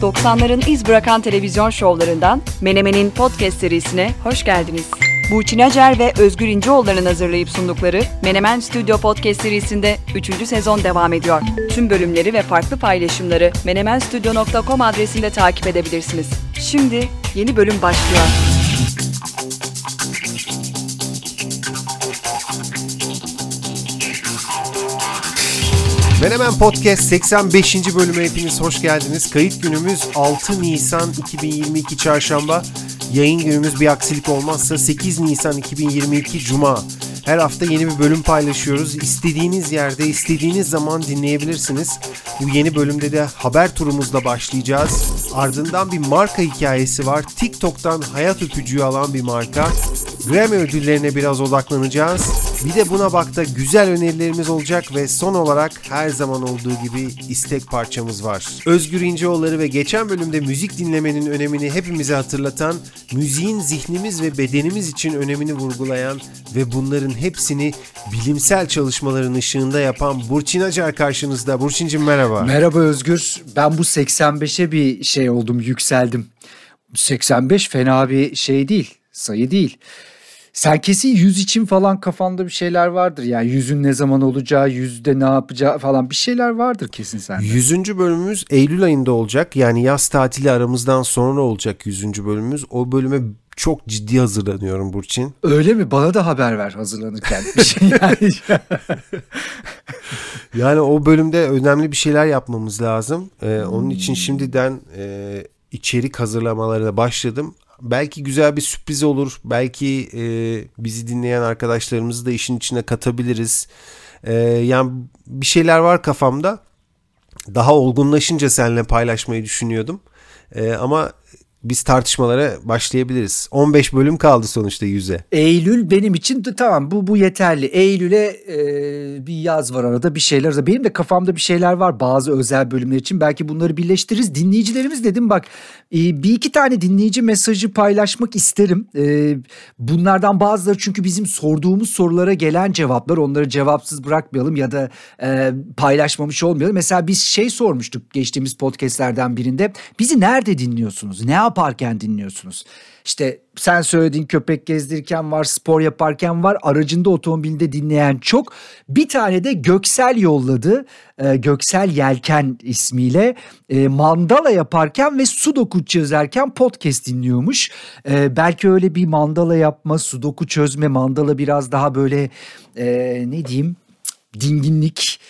90'ların iz bırakan televizyon şovlarından Menemen'in podcast serisine hoş geldiniz. Burçin Acar ve Özgür İnceoğulları'nın hazırlayıp sundukları Menemen Stüdyo Podcast serisinde 3. sezon devam ediyor. Tüm bölümleri ve farklı paylaşımları menemenstudio.com adresinde takip edebilirsiniz. Şimdi yeni bölüm başlıyor. Menemen Podcast 85. bölüme hepiniz hoş geldiniz. Kayıt günümüz 6 Nisan 2022 Çarşamba. Yayın günümüz bir aksilik olmazsa 8 Nisan 2022 Cuma. Her hafta yeni bir bölüm paylaşıyoruz. İstediğiniz yerde, istediğiniz zaman dinleyebilirsiniz. Bu yeni bölümde de haber turumuzla başlayacağız. Ardından bir marka hikayesi var. TikTok'tan hayat öpücüğü alan bir marka. Grammy ödüllerine biraz odaklanacağız. Bir de buna bakta güzel önerilerimiz olacak ve son olarak her zaman olduğu gibi istek parçamız var. Özgür İnceoğulları ve geçen bölümde müzik dinlemenin önemini hepimize hatırlatan, müziğin zihnimiz ve bedenimiz için önemini vurgulayan ve bunların hepsini bilimsel çalışmaların ışığında yapan Burçin Acar karşınızda. Burçin'cim merhaba. Merhaba Özgür. Ben bu 85'e bir şey oldum, yükseldim. 85 fena bir şey değil, sayı değil. Sen kesin yüz için falan kafanda bir şeyler vardır. Yani yüzün ne zaman olacağı, yüzde ne yapacağı falan bir şeyler vardır kesin sende. 100. bölümümüz Eylül ayında olacak. Yani yaz tatili aramızdan sonra olacak 100. bölümümüz. O bölüme çok ciddi hazırlanıyorum Burçin. Öyle mi? Bana da haber ver hazırlanırken. Bir şey yani. Yani o bölümde önemli bir şeyler yapmamız lazım. Ee, onun için şimdiden e, içerik hazırlamalarına başladım. Belki güzel bir sürpriz olur. Belki e, bizi dinleyen arkadaşlarımızı da işin içine katabiliriz. E, yani bir şeyler var kafamda. Daha olgunlaşınca seninle paylaşmayı düşünüyordum. E, ama biz tartışmalara başlayabiliriz. 15 bölüm kaldı sonuçta 100'e. Eylül benim için de tamam bu bu yeterli. Eylül'e e, bir yaz var arada bir şeyler. var. Benim de kafamda bir şeyler var bazı özel bölümler için. Belki bunları birleştiririz. Dinleyicilerimiz dedim bak e, bir iki tane dinleyici mesajı paylaşmak isterim. E, bunlardan bazıları çünkü bizim sorduğumuz sorulara gelen cevaplar. Onları cevapsız bırakmayalım ya da e, paylaşmamış olmayalım. Mesela biz şey sormuştuk geçtiğimiz podcastlerden birinde. Bizi nerede dinliyorsunuz? Ne yaparken dinliyorsunuz? İşte sen söylediğin köpek gezdirirken var, spor yaparken var, aracında otomobilde dinleyen çok. Bir tane de Göksel yolladı. Ee, Göksel Yelken ismiyle e, mandala yaparken ve sudoku çözerken podcast dinliyormuş. Ee, belki öyle bir mandala yapma, sudoku çözme, mandala biraz daha böyle e, ne diyeyim dinginlik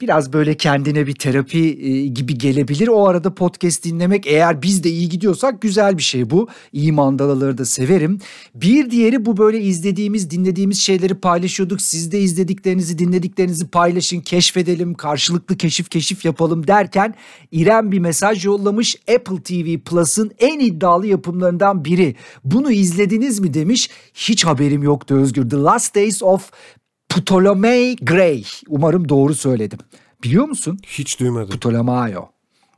biraz böyle kendine bir terapi e, gibi gelebilir. O arada podcast dinlemek eğer biz de iyi gidiyorsak güzel bir şey bu. İyi mandalaları da severim. Bir diğeri bu böyle izlediğimiz, dinlediğimiz şeyleri paylaşıyorduk. Siz de izlediklerinizi, dinlediklerinizi paylaşın, keşfedelim, karşılıklı keşif keşif yapalım derken İrem bir mesaj yollamış. Apple TV Plus'ın en iddialı yapımlarından biri. Bunu izlediniz mi demiş. Hiç haberim yoktu Özgür. The Last Days of Ptolemy Gray. Umarım doğru söyledim. Biliyor musun? Hiç duymadım. Ptolemaio.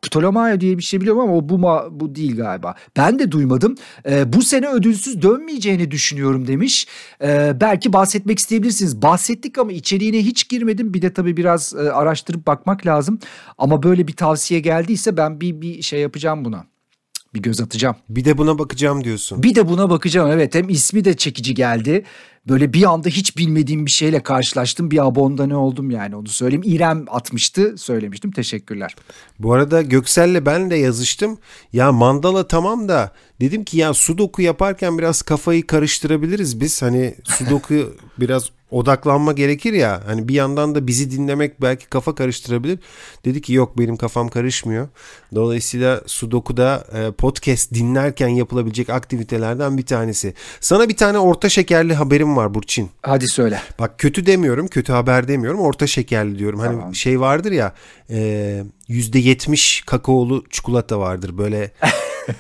Ptolemaio diye bir şey biliyorum ama o bu ma, bu değil galiba. Ben de duymadım. Ee, bu sene ödülsüz dönmeyeceğini düşünüyorum demiş. Ee, belki bahsetmek isteyebilirsiniz. Bahsettik ama içeriğine hiç girmedim. Bir de tabii biraz e, araştırıp bakmak lazım. Ama böyle bir tavsiye geldiyse ben bir bir şey yapacağım buna. Bir göz atacağım. Bir de buna bakacağım diyorsun. Bir de buna bakacağım evet. Hem ismi de çekici geldi. Böyle bir anda hiç bilmediğim bir şeyle karşılaştım. Bir abonda ne oldum yani onu söyleyeyim. İrem atmıştı söylemiştim. Teşekkürler. Bu arada Göksel'le ben de yazıştım. Ya mandala tamam da dedim ki ya sudoku yaparken biraz kafayı karıştırabiliriz biz. Hani sudoku biraz odaklanma gerekir ya. Hani bir yandan da bizi dinlemek belki kafa karıştırabilir. Dedi ki yok benim kafam karışmıyor. Dolayısıyla sudoku da e, podcast dinlerken yapılabilecek aktivitelerden bir tanesi. Sana bir tane orta şekerli haberim var Burçin. Hadi söyle. Bak kötü demiyorum, kötü haber demiyorum. Orta şekerli diyorum. Hani Tamam. şey vardır ya e, yüzde yetmiş kakaolu çikolata vardır. Böyle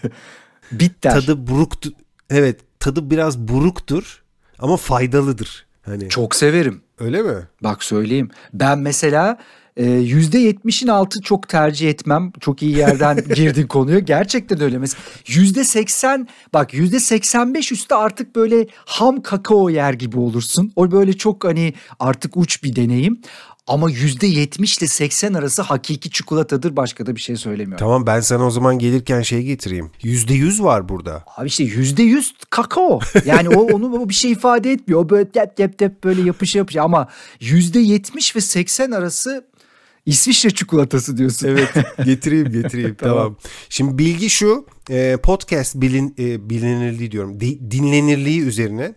Bitter. tadı buruktur. Evet tadı biraz buruktur ama faydalıdır. Hani Çok severim. öyle mi? Bak söyleyeyim. Ben mesela e, yüzde yetmişin altı çok tercih etmem. Çok iyi yerden girdin konuya. Gerçekten öyle. Mesela yüzde seksen bak yüzde seksen beş üstü artık böyle ham kakao yer gibi olursun. O böyle çok hani artık uç bir deneyim. Ama yüzde yetmiş ile seksen arası hakiki çikolatadır başka da bir şey söylemiyorum. Tamam ben sana o zaman gelirken şey getireyim. Yüzde yüz var burada. Abi işte yüzde yüz kakao. Yani o onu o bir şey ifade etmiyor. O böyle tep tep tep böyle yapış yapış ama yüzde yetmiş ve seksen arası İsviçre çikolatası diyorsun. Evet getireyim getireyim tamam. Tamam. Şimdi bilgi şu e, podcast bilin, e, bilinirliği diyorum di- dinlenirliği üzerine.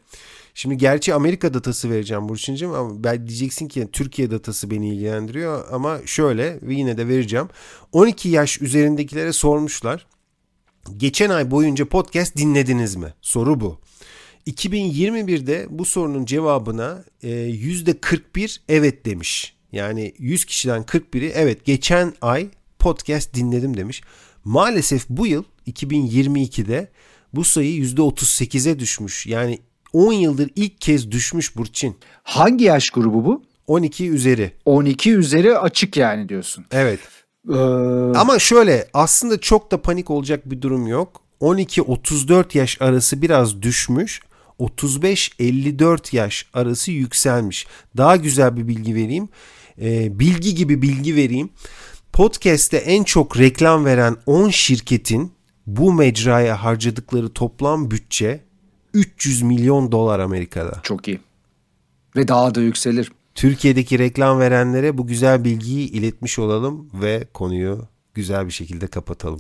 Şimdi gerçi Amerika datası vereceğim Burçin'cim ama ben diyeceksin ki Türkiye datası beni ilgilendiriyor ama şöyle ve yine de vereceğim. 12 yaş üzerindekilere sormuşlar. Geçen ay boyunca podcast dinlediniz mi? Soru bu. 2021'de bu sorunun cevabına e, %41 evet demiş. Yani 100 kişiden 41'i evet geçen ay podcast dinledim demiş. Maalesef bu yıl 2022'de bu sayı %38'e düşmüş. Yani 10 yıldır ilk kez düşmüş Burçin. Hangi yaş grubu bu? 12 üzeri. 12 üzeri açık yani diyorsun. Evet. Ee, Ama şöyle aslında çok da panik olacak bir durum yok. 12-34 yaş arası biraz düşmüş. 35-54 yaş arası yükselmiş. Daha güzel bir bilgi vereyim. Ee, bilgi gibi bilgi vereyim. Podcast'te en çok reklam veren 10 şirketin bu mecraya harcadıkları toplam bütçe 300 milyon dolar Amerika'da. çok iyi. Ve daha da yükselir. Türkiye'deki reklam verenlere bu güzel bilgiyi iletmiş olalım ve konuyu güzel bir şekilde kapatalım.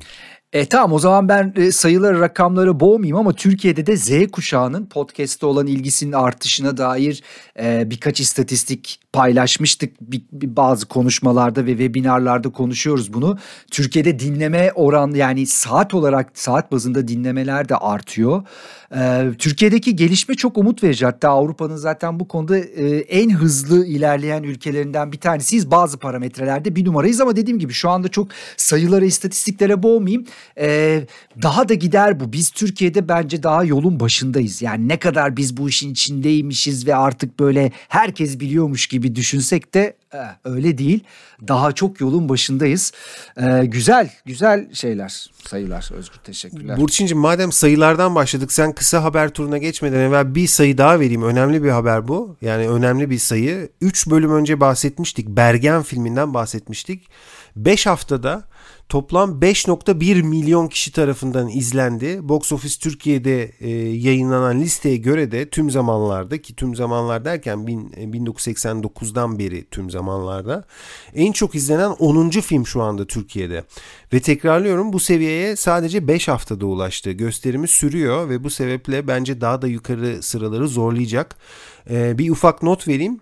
E tamam o zaman ben e, sayıları rakamları boğmayayım ama Türkiye'de de Z kuşağının podcast'te olan ilgisinin artışına dair e, birkaç istatistik paylaşmıştık. Bir, bir bazı konuşmalarda ve webinarlarda konuşuyoruz bunu. Türkiye'de dinleme oranı yani saat olarak saat bazında dinlemeler de artıyor. E, Türkiye'deki gelişme çok umut verici. Hatta Avrupa'nın zaten bu konuda e, en hızlı ilerleyen ülkelerinden bir tanesiyiz. Bazı parametrelerde bir numarayız ama dediğim gibi şu anda çok sayılara, istatistiklere boğmayayım. Ee, daha da gider bu. Biz Türkiye'de bence daha yolun başındayız. Yani ne kadar biz bu işin içindeymişiz ve artık böyle herkes biliyormuş gibi düşünsek de öyle değil. Daha çok yolun başındayız. Ee, güzel, güzel şeyler, sayılar. Özgür teşekkürler. Burçin'cim madem sayılardan başladık sen kısa haber turuna geçmeden evvel bir sayı daha vereyim. Önemli bir haber bu. Yani önemli bir sayı. 3 bölüm önce bahsetmiştik. Bergen filminden bahsetmiştik. 5 haftada toplam 5.1 milyon kişi tarafından izlendi. Box Office Türkiye'de e, yayınlanan listeye göre de tüm zamanlarda ki tüm zamanlar derken bin, e, 1989'dan beri tüm zamanlarda en çok izlenen 10. film şu anda Türkiye'de. Ve tekrarlıyorum bu seviyeye sadece 5 haftada ulaştı. Gösterimi sürüyor ve bu sebeple bence daha da yukarı sıraları zorlayacak. E, bir ufak not vereyim.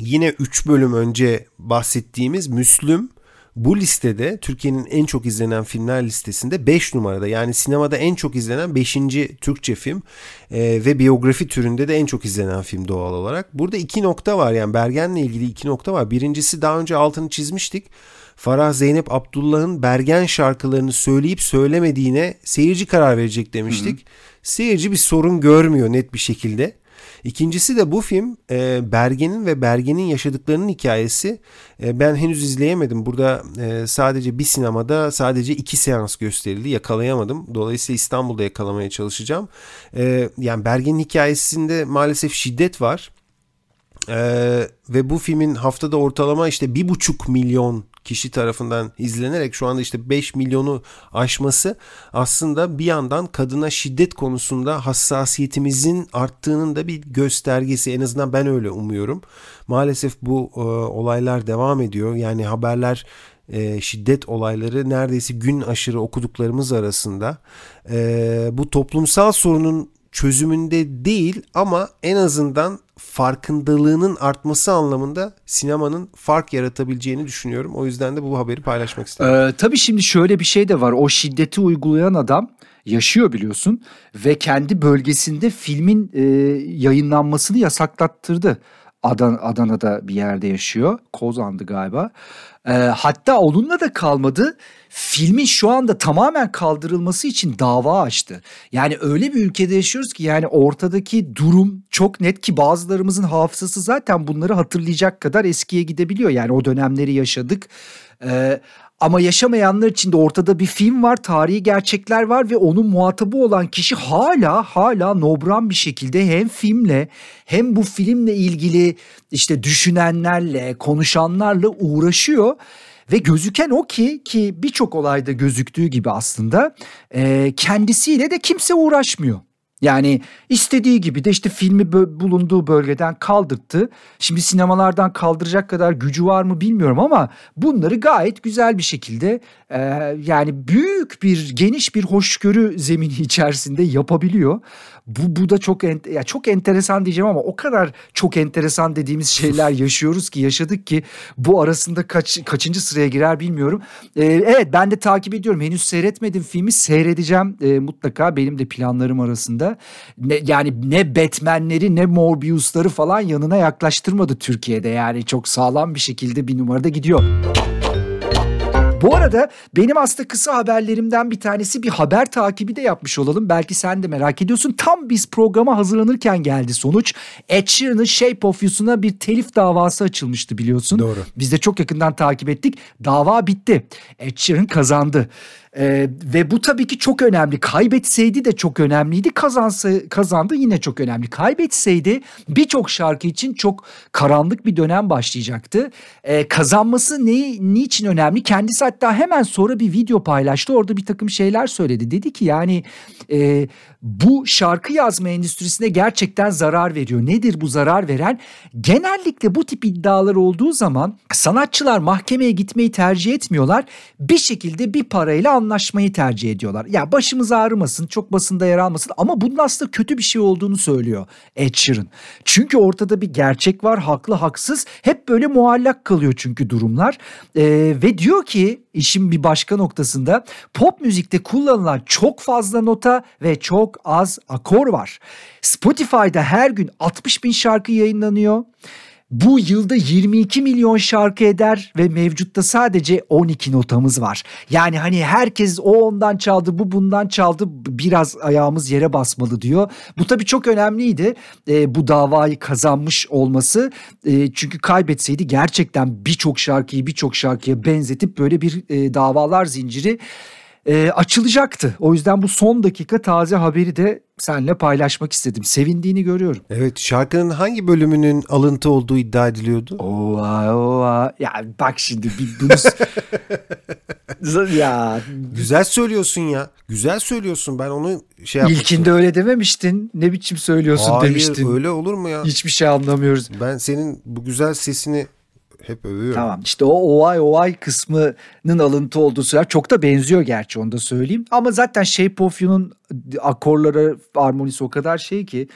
Yine 3 bölüm önce bahsettiğimiz Müslüm bu listede Türkiye'nin en çok izlenen filmler listesinde 5 numarada. Yani sinemada en çok izlenen 5. Türkçe film e, ve biyografi türünde de en çok izlenen film doğal olarak. Burada iki nokta var yani Bergen'le ilgili iki nokta var. Birincisi daha önce altını çizmiştik. Farah Zeynep Abdullah'ın Bergen şarkılarını söyleyip söylemediğine seyirci karar verecek demiştik. Seyirci bir sorun görmüyor net bir şekilde. İkincisi de bu film e, Bergen'in ve Bergen'in yaşadıklarının hikayesi. E, ben henüz izleyemedim. Burada e, sadece bir sinemada sadece iki seans gösterildi. Yakalayamadım. Dolayısıyla İstanbul'da yakalamaya çalışacağım. E, yani Bergen'in hikayesinde maalesef şiddet var. Ee, ve bu filmin haftada ortalama işte bir buçuk milyon kişi tarafından izlenerek şu anda işte 5 milyonu aşması aslında bir yandan kadına şiddet konusunda hassasiyetimizin arttığının da bir göstergesi. En azından ben öyle umuyorum. Maalesef bu e, olaylar devam ediyor. Yani haberler e, şiddet olayları neredeyse gün aşırı okuduklarımız arasında. E, bu toplumsal sorunun çözümünde değil ama en azından farkındalığının artması anlamında sinemanın fark yaratabileceğini düşünüyorum. O yüzden de bu haberi paylaşmak istedim. Ee, tabii şimdi şöyle bir şey de var. O şiddeti uygulayan adam yaşıyor biliyorsun ve kendi bölgesinde filmin e, yayınlanmasını yasaklattırdı. Adan, Adana'da bir yerde yaşıyor. Kozan'dı galiba. Ee, hatta onunla da kalmadı. Filmin şu anda tamamen kaldırılması için dava açtı. Yani öyle bir ülkede yaşıyoruz ki yani ortadaki durum çok net ki bazılarımızın hafızası zaten bunları hatırlayacak kadar eskiye gidebiliyor. Yani o dönemleri yaşadık. Ee, Ama yaşamayanlar için de ortada bir film var, tarihi gerçekler var ve onun muhatabı olan kişi hala hala nobran bir şekilde hem filmle hem bu filmle ilgili işte düşünenlerle, konuşanlarla uğraşıyor. Ve gözüken o ki ki birçok olayda gözüktüğü gibi aslında e, kendisiyle de kimse uğraşmıyor. Yani istediği gibi de işte filmi bulunduğu bölgeden kaldırttı. Şimdi sinemalardan kaldıracak kadar gücü var mı bilmiyorum ama bunları gayet güzel bir şekilde e, yani büyük bir geniş bir hoşgörü zemini içerisinde yapabiliyor. Bu, bu da çok en, ya çok enteresan diyeceğim ama o kadar çok enteresan dediğimiz şeyler yaşıyoruz ki yaşadık ki bu arasında kaç kaçıncı sıraya girer bilmiyorum. Ee, evet ben de takip ediyorum. Henüz seyretmedim filmi seyredeceğim ee, mutlaka benim de planlarım arasında. Ne, yani ne Batman'leri ne Morbius'ları falan yanına yaklaştırmadı Türkiye'de yani çok sağlam bir şekilde bir numarada gidiyor. Bu arada benim aslında kısa haberlerimden bir tanesi bir haber takibi de yapmış olalım. Belki sen de merak ediyorsun. Tam biz programa hazırlanırken geldi sonuç. Ed Sheeran'ın Shape of You'suna bir telif davası açılmıştı biliyorsun. Doğru. Biz de çok yakından takip ettik. Dava bitti. Ed Sheeran kazandı. Ee, ve bu tabii ki çok önemli. Kaybetseydi de çok önemliydi. Kazansa, kazandı yine çok önemli. Kaybetseydi birçok şarkı için çok karanlık bir dönem başlayacaktı. Ee, kazanması ne, niçin önemli? Kendisi hatta hemen sonra bir video paylaştı. Orada bir takım şeyler söyledi. Dedi ki yani e, bu şarkı yazma endüstrisine gerçekten zarar veriyor. Nedir bu zarar veren? Genellikle bu tip iddialar olduğu zaman sanatçılar mahkemeye gitmeyi tercih etmiyorlar. Bir şekilde bir parayla anlaşmayı tercih ediyorlar. Ya başımız ağrımasın, çok basında yer almasın ama bunun aslında kötü bir şey olduğunu söylüyor Ed Sheeran. Çünkü ortada bir gerçek var, haklı haksız. Hep böyle muallak kalıyor çünkü durumlar. Ee, ve diyor ki işin bir başka noktasında pop müzikte kullanılan çok fazla nota ve çok az akor var. Spotify'da her gün 60 bin şarkı yayınlanıyor. Bu yılda 22 milyon şarkı eder ve mevcutta sadece 12 notamız var. Yani hani herkes o ondan çaldı bu bundan çaldı biraz ayağımız yere basmalı diyor. Bu tabii çok önemliydi e, bu davayı kazanmış olması. E, çünkü kaybetseydi gerçekten birçok şarkıyı birçok şarkıya benzetip böyle bir e, davalar zinciri e, açılacaktı. O yüzden bu son dakika taze haberi de seninle paylaşmak istedim. Sevindiğini görüyorum. Evet şarkının hangi bölümünün alıntı olduğu iddia ediliyordu? Oha oha. Ya bak şimdi bir bunu... ya Güzel söylüyorsun ya. Güzel söylüyorsun. Ben onu şey yapmıştım. ilkinde öyle dememiştin. Ne biçim söylüyorsun Hayır demiştin. öyle olur mu ya? Hiçbir şey anlamıyoruz. Ben senin bu güzel sesini hep övüyorum. Tamam işte o ovay ovay kısmının alıntı olduğu söyler. Çok da benziyor gerçi onu da söyleyeyim. Ama zaten Shape of You'nun akorları, armonisi o kadar şey ki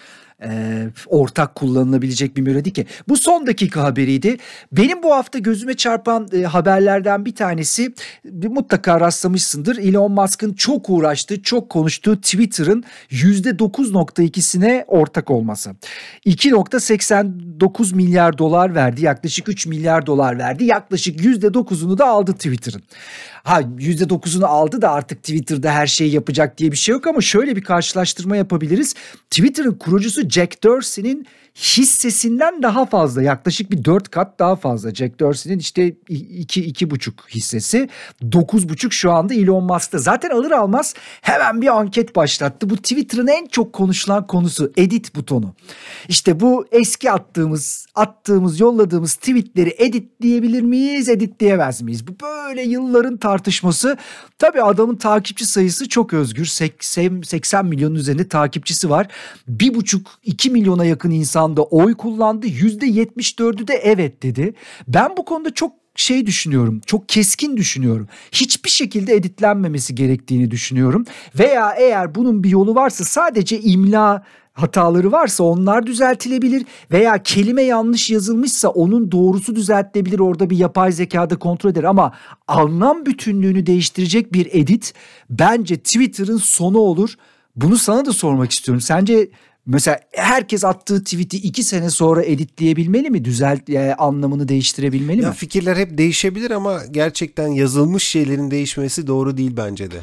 e, ortak kullanılabilecek bir melodi ki. Bu son dakika haberiydi. Benim bu hafta gözüme çarpan e, haberlerden bir tanesi bir mutlaka rastlamışsındır. Elon Musk'ın çok uğraştığı, çok konuştuğu Twitter'ın %9.2'sine ortak olması. 2.89 milyar dolar verdi. Yaklaşık 3 milyar dolar verdi. Yaklaşık %9'unu da aldı Twitter'ın. Ha %9'unu aldı da artık Twitter'da her şeyi yapacak diye bir şey yok ama şöyle bir karşılaştırma yapabiliriz. Twitter'ın kurucusu Jack Dorsey'nin hissesinden daha fazla yaklaşık bir 4 kat daha fazla. Jack Dorsey'nin işte 2 iki, buçuk hissesi 9,5 şu anda Elon Musk'ta. Zaten alır almaz hemen bir anket başlattı. Bu Twitter'ın en çok konuşulan konusu edit butonu. İşte bu eski attığımız attığımız yolladığımız tweetleri editleyebilir miyiz editleyemez miyiz? Bu böyle yılların tartışması. Tabii adamın takipçi sayısı çok özgür. 80, 80 milyonun üzerinde takipçisi var. 1,5-2 milyona yakın insan da oy kullandı. %74'ü de evet dedi. Ben bu konuda çok şey düşünüyorum. Çok keskin düşünüyorum. Hiçbir şekilde editlenmemesi gerektiğini düşünüyorum. Veya eğer bunun bir yolu varsa sadece imla hataları varsa onlar düzeltilebilir veya kelime yanlış yazılmışsa onun doğrusu düzeltilebilir orada bir yapay zekada kontrol eder ama anlam bütünlüğünü değiştirecek bir edit bence Twitter'ın sonu olur. Bunu sana da sormak istiyorum. Sence Mesela herkes attığı tweet'i iki sene sonra editleyebilmeli mi? Düzelt yani anlamını değiştirebilmeli Ya mi? fikirler hep değişebilir ama gerçekten yazılmış şeylerin değişmesi doğru değil bence de.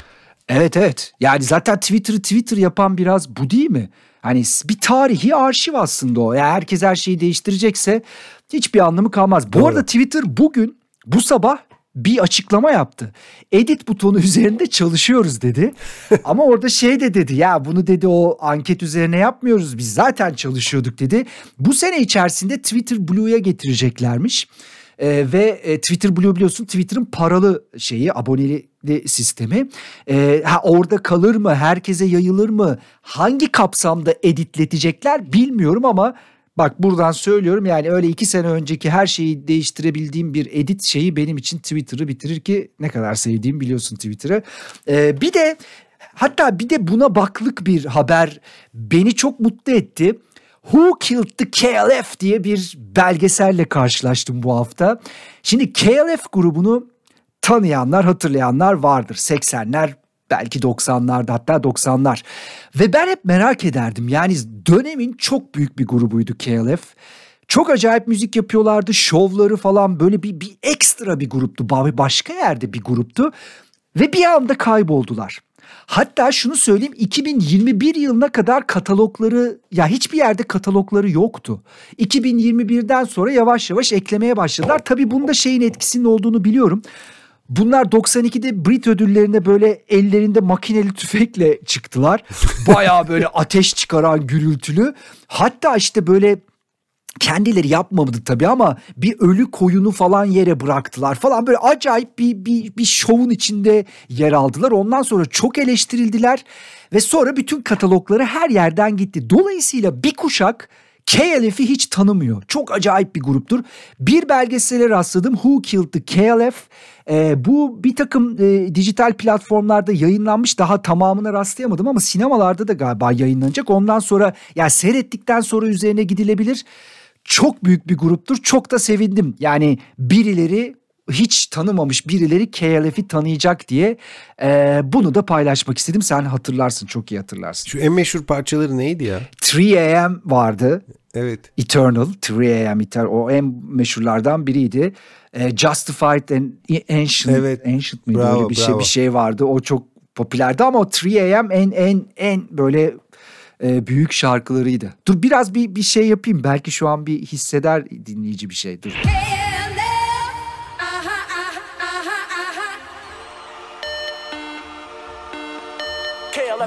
Evet evet. Yani zaten Twitter'ı Twitter yapan biraz bu değil mi? Hani bir tarihi arşiv aslında o. Yani herkes her şeyi değiştirecekse hiçbir anlamı kalmaz. Bu Doğru. arada Twitter bugün bu sabah bir açıklama yaptı. Edit butonu üzerinde çalışıyoruz dedi. Ama orada şey de dedi ya bunu dedi o anket üzerine yapmıyoruz biz zaten çalışıyorduk dedi. Bu sene içerisinde Twitter Blue'ya getireceklermiş. Ee, ve e, Twitter Blue biliyorsun Twitter'ın paralı şeyi aboneli sistemi. Ee, ha, orada kalır mı herkese yayılır mı hangi kapsamda editletecekler bilmiyorum ama Bak buradan söylüyorum yani öyle iki sene önceki her şeyi değiştirebildiğim bir edit şeyi benim için Twitter'ı bitirir ki ne kadar sevdiğim biliyorsun Twitter'ı. Ee, bir de hatta bir de buna baklık bir haber beni çok mutlu etti. Who Killed the KLF diye bir belgeselle karşılaştım bu hafta. Şimdi KLF grubunu tanıyanlar, hatırlayanlar vardır. 80'ler, belki 90'larda hatta 90'lar. Ve ben hep merak ederdim. Yani dönemin çok büyük bir grubuydu KLF. Çok acayip müzik yapıyorlardı. Şovları falan böyle bir, bir ekstra bir gruptu. Başka yerde bir gruptu. Ve bir anda kayboldular. Hatta şunu söyleyeyim 2021 yılına kadar katalogları ya hiçbir yerde katalogları yoktu. 2021'den sonra yavaş yavaş eklemeye başladılar. Tabii bunda şeyin etkisinin olduğunu biliyorum. Bunlar 92'de Brit ödüllerine böyle ellerinde makineli tüfekle çıktılar. Baya böyle ateş çıkaran gürültülü. Hatta işte böyle kendileri yapmadı tabii ama bir ölü koyunu falan yere bıraktılar falan böyle acayip bir, bir, bir şovun içinde yer aldılar. Ondan sonra çok eleştirildiler ve sonra bütün katalogları her yerden gitti. Dolayısıyla bir kuşak KLF'i hiç tanımıyor. Çok acayip bir gruptur. Bir belgesele rastladım. Who Killed the KLF? Ee, bu bir takım e, dijital platformlarda yayınlanmış. Daha tamamına rastlayamadım ama sinemalarda da galiba yayınlanacak. Ondan sonra yani seyrettikten sonra üzerine gidilebilir. Çok büyük bir gruptur. Çok da sevindim. Yani birileri hiç tanımamış birileri KLF'i tanıyacak diye e, bunu da paylaşmak istedim. Sen hatırlarsın çok iyi hatırlarsın. Şu en meşhur parçaları neydi ya? 3AM vardı. Evet. Eternal, 3AM Eternal o en meşhurlardan biriydi. E, Justified and Ancient, evet. Ancient mıydı bravo, öyle bir bravo. şey bir şey vardı. O çok popülerdi ama o 3AM en en en böyle e, büyük şarkılarıydı. Dur biraz bir bir şey yapayım. Belki şu an bir hisseder dinleyici bir şey. Dur. Hey!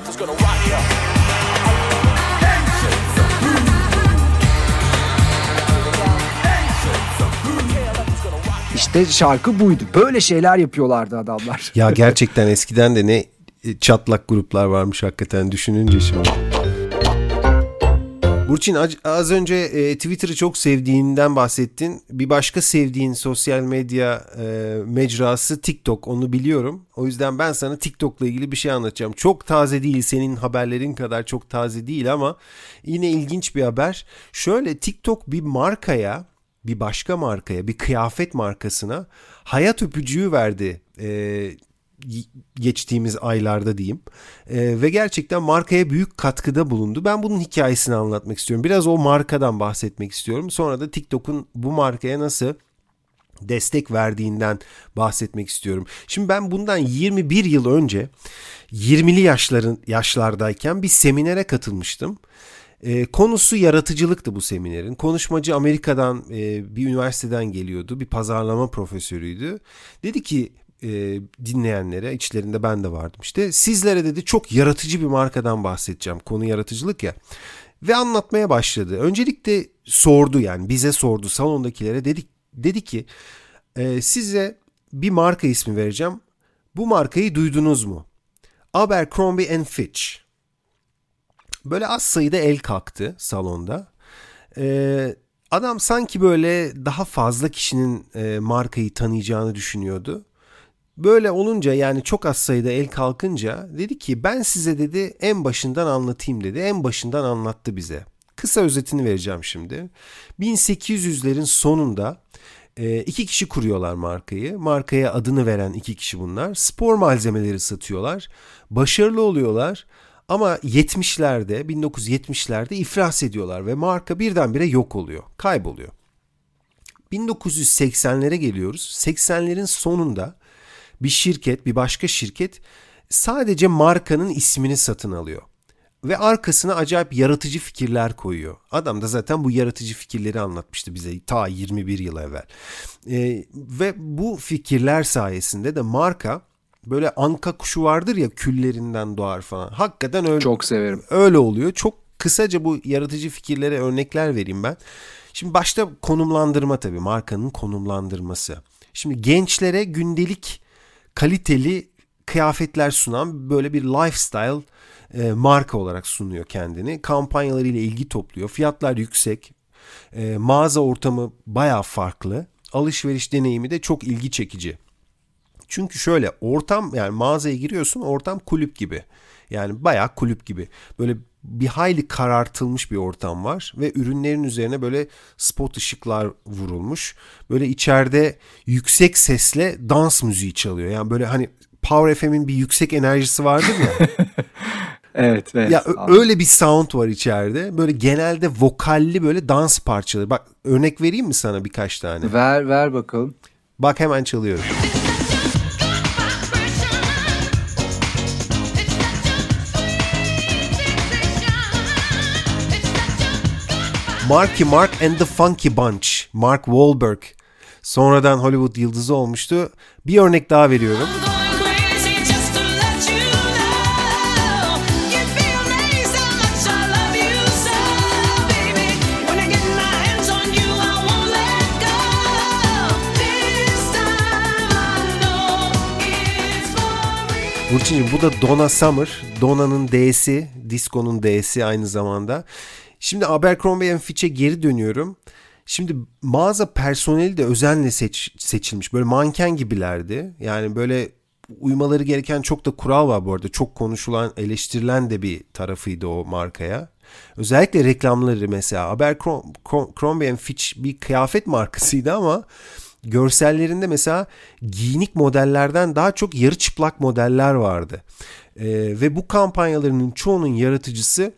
KLF is gonna rock you. İşte şarkı buydu. Böyle şeyler yapıyorlardı adamlar. Ya gerçekten eskiden de ne çatlak gruplar varmış hakikaten düşününce şimdi. Burçin az önce e, Twitter'ı çok sevdiğinden bahsettin. Bir başka sevdiğin sosyal medya e, mecrası TikTok onu biliyorum. O yüzden ben sana TikTok'la ilgili bir şey anlatacağım. Çok taze değil senin haberlerin kadar çok taze değil ama yine ilginç bir haber. Şöyle TikTok bir markaya bir başka markaya bir kıyafet markasına hayat öpücüğü verdi. E, geçtiğimiz aylarda diyeyim. E, ve gerçekten markaya büyük katkıda bulundu. Ben bunun hikayesini anlatmak istiyorum. Biraz o markadan bahsetmek istiyorum. Sonra da TikTok'un bu markaya nasıl destek verdiğinden bahsetmek istiyorum. Şimdi ben bundan 21 yıl önce 20'li yaşların yaşlardayken bir seminere katılmıştım. E, konusu yaratıcılıktı bu seminerin. Konuşmacı Amerika'dan e, bir üniversiteden geliyordu. Bir pazarlama profesörüydü. Dedi ki e, dinleyenlere içlerinde ben de vardım. İşte sizlere dedi çok yaratıcı bir markadan bahsedeceğim. Konu yaratıcılık ya. Ve anlatmaya başladı. Öncelikle sordu yani bize sordu salondakilere dedi, dedi ki e, size bir marka ismi vereceğim. Bu markayı duydunuz mu? Abercrombie and Fitch. Böyle az sayıda el kalktı salonda. E, adam sanki böyle daha fazla kişinin e, markayı tanıyacağını düşünüyordu Böyle olunca yani çok az sayıda el kalkınca dedi ki ben size dedi en başından anlatayım dedi. En başından anlattı bize. Kısa özetini vereceğim şimdi. 1800'lerin sonunda e, iki kişi kuruyorlar markayı. Markaya adını veren iki kişi bunlar. Spor malzemeleri satıyorlar. Başarılı oluyorlar. Ama 70'lerde 1970'lerde iflas ediyorlar ve marka birdenbire yok oluyor. Kayboluyor. 1980'lere geliyoruz. 80'lerin sonunda bir şirket, bir başka şirket sadece markanın ismini satın alıyor. ve arkasına acayip yaratıcı fikirler koyuyor. Adam da zaten bu yaratıcı fikirleri anlatmıştı bize ta 21 yıl evvel. E, ve bu fikirler sayesinde de marka böyle anka kuşu vardır ya küllerinden doğar falan. Hakikaten öyle. Çok severim. Öyle oluyor. Çok kısaca bu yaratıcı fikirlere örnekler vereyim ben. Şimdi başta konumlandırma tabii markanın konumlandırması. Şimdi gençlere gündelik kaliteli kıyafetler sunan böyle bir lifestyle e, marka olarak sunuyor kendini. Kampanyalarıyla ilgi topluyor. Fiyatlar yüksek. E, mağaza ortamı baya farklı. Alışveriş deneyimi de çok ilgi çekici. Çünkü şöyle ortam yani mağazaya giriyorsun ortam kulüp gibi. Yani bayağı kulüp gibi. Böyle bir hayli karartılmış bir ortam var ve ürünlerin üzerine böyle spot ışıklar vurulmuş. Böyle içeride yüksek sesle dans müziği çalıyor. Yani böyle hani Power FM'in bir yüksek enerjisi vardır ya. evet, evet. Ya öyle bir sound var içeride. Böyle genelde vokalli böyle dans parçaları. Bak örnek vereyim mi sana birkaç tane? Ver ver bakalım. Bak hemen çalıyorum. Marky Mark and the Funky Bunch. Mark Wahlberg. Sonradan Hollywood yıldızı olmuştu. Bir örnek daha veriyorum. Burçin'cim bu da Donna Summer. Donna'nın D'si, diskonun D'si aynı zamanda. Şimdi Abercrombie Fitch'e geri dönüyorum. Şimdi mağaza personeli de özenle seç, seçilmiş. Böyle manken gibilerdi. Yani böyle uymaları gereken çok da kural var bu arada. Çok konuşulan, eleştirilen de bir tarafıydı o markaya. Özellikle reklamları mesela Abercrombie Fitch bir kıyafet markasıydı ama görsellerinde mesela giyinik modellerden daha çok yarı çıplak modeller vardı. Ee, ve bu kampanyalarının çoğunun yaratıcısı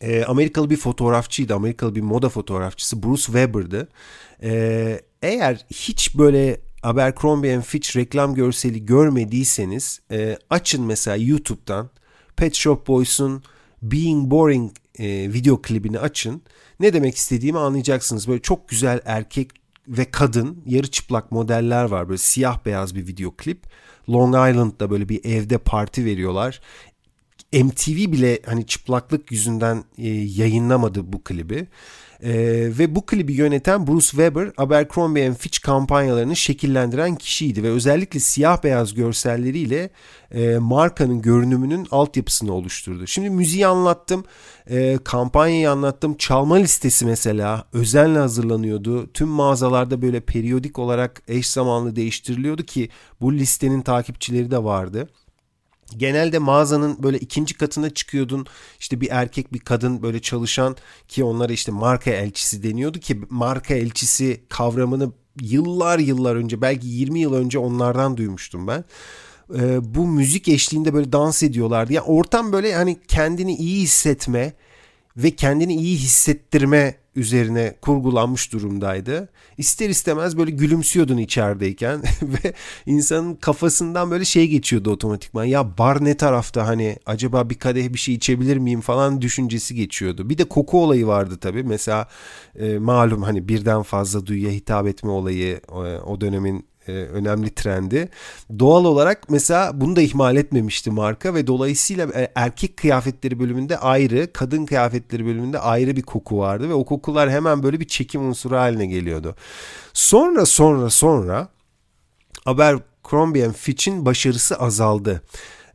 e, Amerikalı bir fotoğrafçıydı. Amerikalı bir moda fotoğrafçısı Bruce Weber'dı. E, eğer hiç böyle Abercrombie Fitch reklam görseli görmediyseniz e, açın mesela YouTube'dan Pet Shop Boys'un Being Boring e, video klibini açın. Ne demek istediğimi anlayacaksınız. Böyle çok güzel erkek ve kadın yarı çıplak modeller var. Böyle siyah beyaz bir video klip. Long Island'da böyle bir evde parti veriyorlar. MTV bile hani çıplaklık yüzünden e, yayınlamadı bu klibi. E, ve bu klibi yöneten Bruce Weber, Abercrombie Fitch kampanyalarını şekillendiren kişiydi ve özellikle siyah beyaz görselleriyle e, markanın görünümünün altyapısını oluşturdu. Şimdi müziği anlattım, e, kampanyayı anlattım. Çalma listesi mesela özenle hazırlanıyordu. Tüm mağazalarda böyle periyodik olarak eş zamanlı değiştiriliyordu ki bu listenin takipçileri de vardı genelde mağazanın böyle ikinci katına çıkıyordun. İşte bir erkek bir kadın böyle çalışan ki onlara işte marka elçisi deniyordu ki marka elçisi kavramını yıllar yıllar önce belki 20 yıl önce onlardan duymuştum ben. Ee, bu müzik eşliğinde böyle dans ediyorlardı. Yani ortam böyle hani kendini iyi hissetme ve kendini iyi hissettirme üzerine kurgulanmış durumdaydı. İster istemez böyle gülümsüyordun içerideyken ve insanın kafasından böyle şey geçiyordu otomatikman. Ya bar ne tarafta hani acaba bir kadeh bir şey içebilir miyim falan düşüncesi geçiyordu. Bir de koku olayı vardı tabii. Mesela e, malum hani birden fazla duyuya hitap etme olayı e, o dönemin e, önemli trendi. Doğal olarak mesela bunu da ihmal etmemişti marka ve dolayısıyla e, erkek kıyafetleri bölümünde ayrı, kadın kıyafetleri bölümünde ayrı bir koku vardı ve o kokular hemen böyle bir çekim unsuru haline geliyordu. Sonra sonra sonra Abercrombie Fitch'in başarısı azaldı.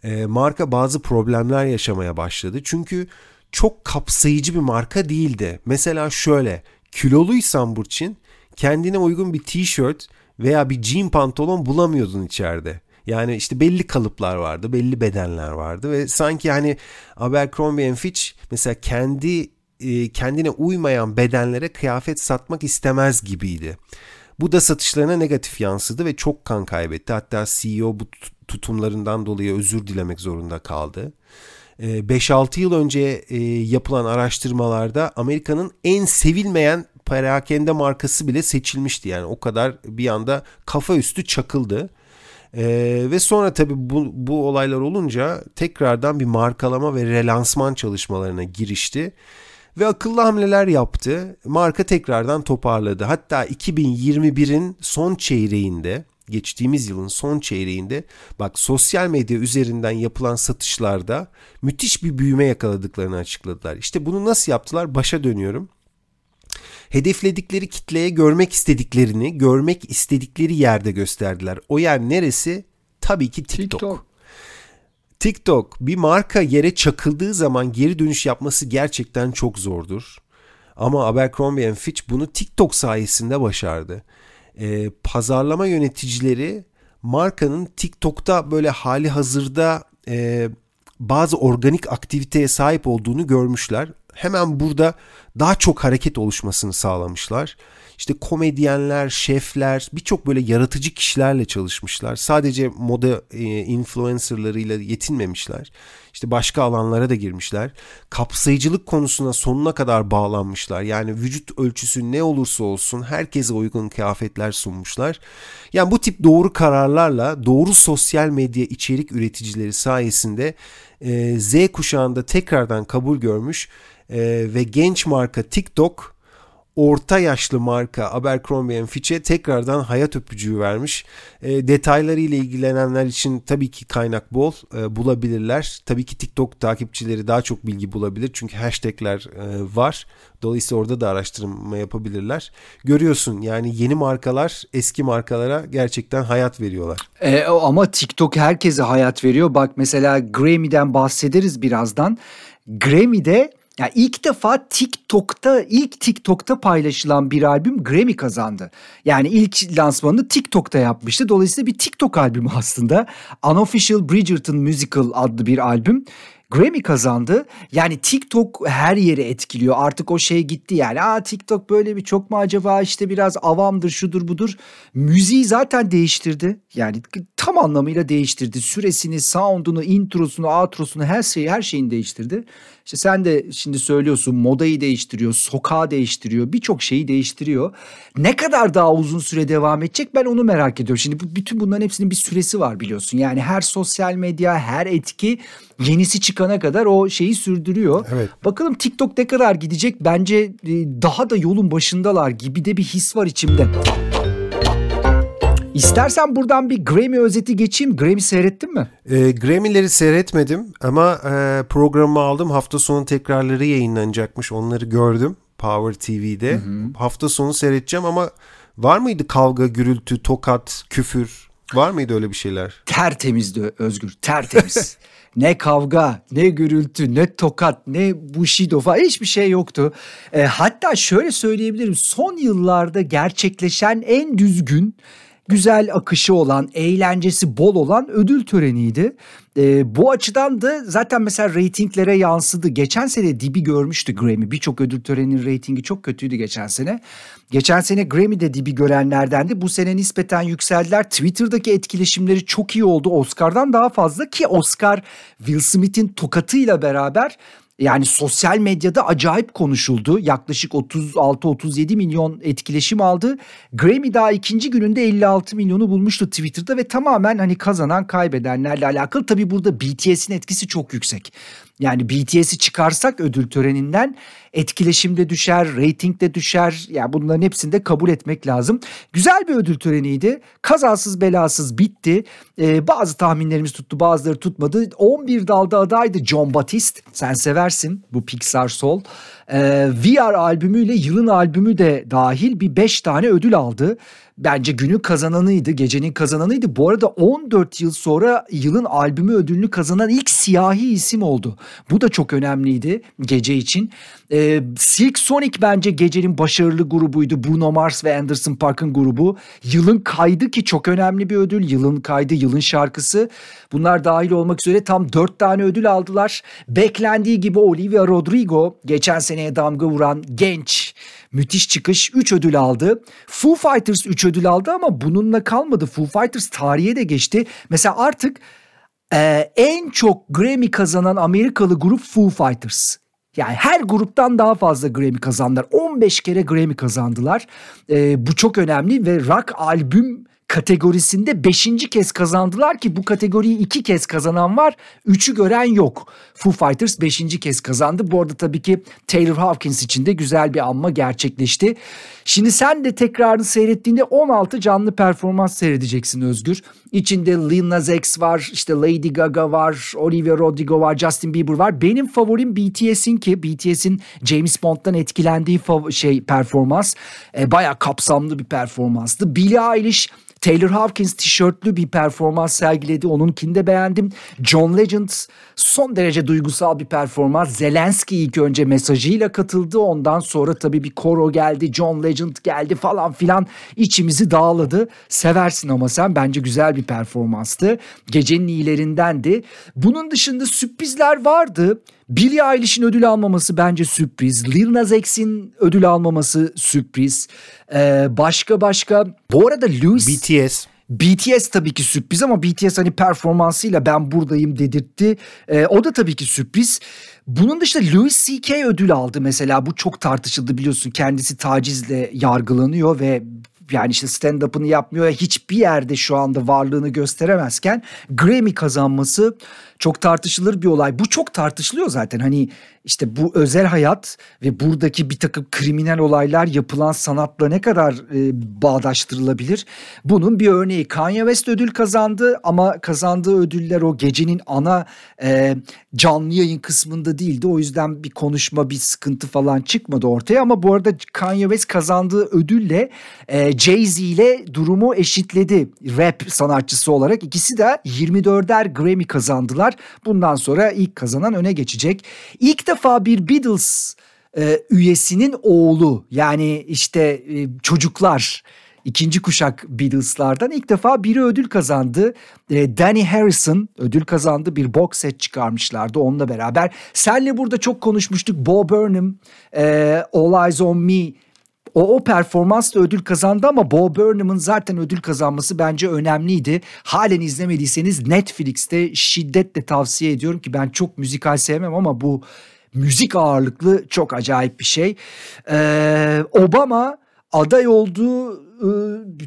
E, marka bazı problemler yaşamaya başladı. Çünkü çok kapsayıcı bir marka değildi. Mesela şöyle kiloluysan Burçin kendine uygun bir tişört veya bir jean pantolon bulamıyordun içeride. Yani işte belli kalıplar vardı, belli bedenler vardı ve sanki hani Abercrombie Fitch mesela kendi e, kendine uymayan bedenlere kıyafet satmak istemez gibiydi. Bu da satışlarına negatif yansıdı ve çok kan kaybetti. Hatta CEO bu tutumlarından dolayı özür dilemek zorunda kaldı. 5-6 e, yıl önce e, yapılan araştırmalarda Amerika'nın en sevilmeyen perakende markası bile seçilmişti. Yani o kadar bir anda kafa üstü çakıldı. Ee, ve sonra tabii bu, bu olaylar olunca tekrardan bir markalama ve relansman çalışmalarına girişti. Ve akıllı hamleler yaptı. Marka tekrardan toparladı. Hatta 2021'in son çeyreğinde geçtiğimiz yılın son çeyreğinde bak sosyal medya üzerinden yapılan satışlarda müthiş bir büyüme yakaladıklarını açıkladılar. İşte bunu nasıl yaptılar? Başa dönüyorum. Hedefledikleri kitleye görmek istediklerini görmek istedikleri yerde gösterdiler. O yer neresi? Tabii ki TikTok. TikTok. TikTok bir marka yere çakıldığı zaman geri dönüş yapması gerçekten çok zordur. Ama Abercrombie Fitch bunu TikTok sayesinde başardı e, pazarlama yöneticileri markanın TikTok'ta böyle hali hazırda e, bazı organik aktiviteye sahip olduğunu görmüşler. Hemen burada daha çok hareket oluşmasını sağlamışlar. İşte komedyenler, şefler, birçok böyle yaratıcı kişilerle çalışmışlar. Sadece moda e, influencerlarıyla yetinmemişler. İşte başka alanlara da girmişler. Kapsayıcılık konusuna sonuna kadar bağlanmışlar. Yani vücut ölçüsü ne olursa olsun herkese uygun kıyafetler sunmuşlar. Yani bu tip doğru kararlarla doğru sosyal medya içerik üreticileri sayesinde Z kuşağında tekrardan kabul görmüş e, ve genç marka TikTok orta yaşlı marka Abercrombie Fitch'e tekrardan hayat öpücüğü vermiş. E, detaylarıyla ilgilenenler için tabii ki kaynak bol e, bulabilirler. Tabii ki TikTok takipçileri daha çok bilgi bulabilir çünkü hashtagler e, var. Dolayısıyla orada da araştırma yapabilirler. Görüyorsun yani yeni markalar eski markalara gerçekten hayat veriyorlar. E, ama TikTok herkese hayat veriyor. Bak mesela Grammy'den bahsederiz birazdan. Grammy'de yani ilk defa TikTok'ta ilk TikTok'ta paylaşılan bir albüm Grammy kazandı. Yani ilk lansmanını TikTok'ta yapmıştı. Dolayısıyla bir TikTok albümü aslında. Unofficial Bridgerton Musical adlı bir albüm. Grammy kazandı. Yani TikTok her yere etkiliyor. Artık o şey gitti yani. Aa TikTok böyle bir çok mu acaba işte biraz avamdır şudur budur. Müziği zaten değiştirdi. Yani tam anlamıyla değiştirdi. Süresini, sound'unu, introsunu, outrosunu her şeyi her şeyini değiştirdi. İşte sen de şimdi söylüyorsun modayı değiştiriyor, sokağı değiştiriyor, birçok şeyi değiştiriyor. Ne kadar daha uzun süre devam edecek ben onu merak ediyorum. Şimdi bu, bütün bunların hepsinin bir süresi var biliyorsun. Yani her sosyal medya, her etki yenisi çıkana kadar o şeyi sürdürüyor. Evet. Bakalım TikTok ne kadar gidecek? Bence e, daha da yolun başındalar gibi de bir his var içimde. İstersen buradan bir Grammy özeti geçeyim. Grammy seyrettin mi? E, Grammy'leri seyretmedim ama e, programı aldım. Hafta sonu tekrarları yayınlanacakmış. Onları gördüm Power TV'de. Hı hı. Hafta sonu seyredeceğim ama var mıydı kavga, gürültü, tokat, küfür? Var mıydı öyle bir şeyler? Tertemizdi Özgür, tertemiz. ne kavga, ne gürültü, ne tokat, ne bushido falan hiçbir şey yoktu. E, hatta şöyle söyleyebilirim son yıllarda gerçekleşen en düzgün güzel akışı olan, eğlencesi bol olan ödül töreniydi. E, bu açıdan da zaten mesela reytinglere yansıdı. Geçen sene dibi görmüştü Grammy. Birçok ödül töreninin reytingi çok kötüydü geçen sene. Geçen sene Grammy'de dibi görenlerdendi. Bu sene nispeten yükseldiler. Twitter'daki etkileşimleri çok iyi oldu. Oscar'dan daha fazla ki Oscar Will Smith'in tokatıyla beraber yani sosyal medyada acayip konuşuldu. Yaklaşık 36-37 milyon etkileşim aldı. Grammy daha ikinci gününde 56 milyonu bulmuştu Twitter'da ve tamamen hani kazanan kaybedenlerle alakalı. Tabii burada BTS'in etkisi çok yüksek. Yani BTS'i çıkarsak ödül töreninden etkileşimde düşer, reytingde düşer. Ya yani bunların hepsini de kabul etmek lazım. Güzel bir ödül töreniydi. Kazasız belasız bitti. Ee, bazı tahminlerimiz tuttu, bazıları tutmadı. 11 dalda adaydı John Batiste. Sen seversin bu Pixar Soul. Ee, VR albümüyle yılın albümü de dahil bir 5 tane ödül aldı bence günün kazananıydı, gecenin kazananıydı. Bu arada 14 yıl sonra yılın albümü ödülünü kazanan ilk siyahi isim oldu. Bu da çok önemliydi gece için. Ee, Silk Sonic bence gecenin başarılı grubuydu. Bruno Mars ve Anderson Park'ın grubu. Yılın kaydı ki çok önemli bir ödül. Yılın kaydı, yılın şarkısı. Bunlar dahil olmak üzere tam 4 tane ödül aldılar. Beklendiği gibi Olivia Rodrigo geçen seneye damga vuran genç müthiş çıkış 3 ödül aldı. Foo Fighters 3 ödül aldı ama bununla kalmadı. Foo Fighters tarihe de geçti. Mesela artık e, en çok Grammy kazanan Amerikalı grup Foo Fighters. Yani her gruptan daha fazla Grammy kazandılar. 15 kere Grammy kazandılar. E, bu çok önemli ve rock albüm kategorisinde beşinci kez kazandılar ki bu kategoriyi iki kez kazanan var. Üçü gören yok. Foo Fighters beşinci kez kazandı. Bu arada tabii ki Taylor Hawkins için de güzel bir anma gerçekleşti. Şimdi sen de tekrarını seyrettiğinde 16 canlı performans seyredeceksin Özgür. İçinde Lil Nas X var, işte Lady Gaga var, Olivia Rodrigo var, Justin Bieber var. Benim favorim BTS'in ki BTS'in James Bond'dan etkilendiği şey performans. E, bayağı kapsamlı bir performanstı. Billie Eilish Taylor Hawkins tişörtlü bir performans sergiledi. Onunkini de beğendim. John Legend son derece duygusal bir performans. Zelenski ilk önce mesajıyla katıldı. Ondan sonra tabii bir koro geldi. John Legend geldi falan filan. İçimizi dağladı. Seversin ama sen. Bence güzel bir performanstı. Gecenin iyilerindendi. Bunun dışında sürprizler vardı. Billie Eilish'in ödül almaması bence sürpriz. Lil Nas X'in ödül almaması sürpriz. Ee, başka başka. Bu arada Louis... BTS. BTS tabii ki sürpriz ama BTS hani performansıyla ben buradayım dedirtti. Ee, o da tabii ki sürpriz. Bunun dışında Louis C.K. ödül aldı mesela. Bu çok tartışıldı biliyorsun. Kendisi tacizle yargılanıyor ve yani işte stand-up'ını yapmıyor. Hiçbir yerde şu anda varlığını gösteremezken Grammy kazanması çok tartışılır bir olay. Bu çok tartışılıyor zaten. Hani işte bu özel hayat ve buradaki bir takım kriminal olaylar yapılan sanatla ne kadar e, bağdaştırılabilir? Bunun bir örneği Kanye West ödül kazandı ama kazandığı ödüller o gecenin ana e, canlı yayın kısmında değildi. O yüzden bir konuşma, bir sıkıntı falan çıkmadı ortaya ama bu arada Kanye West kazandığı ödülle e, Jay-Z ile durumu eşitledi rap sanatçısı olarak. İkisi de 24'er Grammy kazandılar. Bundan sonra ilk kazanan öne geçecek. İlk defa bir Beatles e, üyesinin oğlu yani işte e, çocuklar ikinci kuşak Beatles'lardan ilk defa biri ödül kazandı. E, Danny Harrison ödül kazandı. Bir box set çıkarmışlardı onunla beraber. Senle burada çok konuşmuştuk. Bo Burnham, e, All Eyes On Me o, o performansla ödül kazandı ama Bo Burnham'ın zaten ödül kazanması bence önemliydi. Halen izlemediyseniz Netflix'te şiddetle tavsiye ediyorum ki ben çok müzikal sevmem ama bu müzik ağırlıklı çok acayip bir şey. Ee, Obama aday olduğu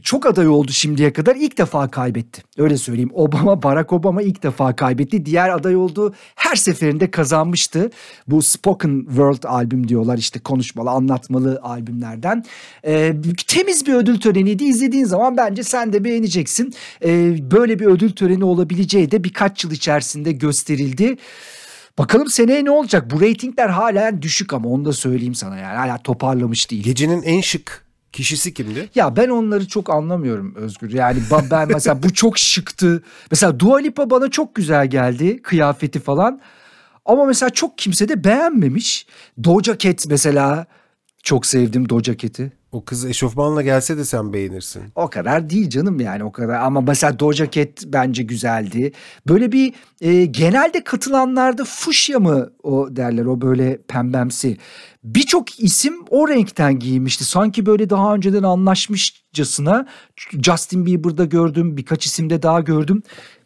çok aday oldu şimdiye kadar ilk defa kaybetti. Öyle söyleyeyim. Obama, Barack Obama ilk defa kaybetti. Diğer aday olduğu her seferinde kazanmıştı. Bu Spoken World albüm diyorlar işte konuşmalı, anlatmalı albümlerden. Ee, temiz bir ödül töreniydi. İzlediğin zaman bence sen de beğeneceksin. Ee, böyle bir ödül töreni olabileceği de birkaç yıl içerisinde gösterildi. Bakalım seneye ne olacak? Bu reytingler hala düşük ama onu da söyleyeyim sana yani. Hala toparlamış değil. Gecenin en şık kişisi kimdi? Ya ben onları çok anlamıyorum Özgür. Yani ben mesela bu çok şıktı. Mesela Dua Lipa bana çok güzel geldi. Kıyafeti falan. Ama mesela çok kimse de beğenmemiş. Doja Cat mesela çok sevdim Doja Cat'i. O kız eşofmanla gelse de sen beğenirsin. O kadar değil canım yani o kadar ama mesela Doja Cat bence güzeldi. Böyle bir e, genelde katılanlarda fuşya mı o derler o böyle pembemsi. Birçok isim o renkten giymişti. Sanki böyle daha önceden anlaşmışçasına Justin Bieber'da gördüm birkaç isimde daha gördüm.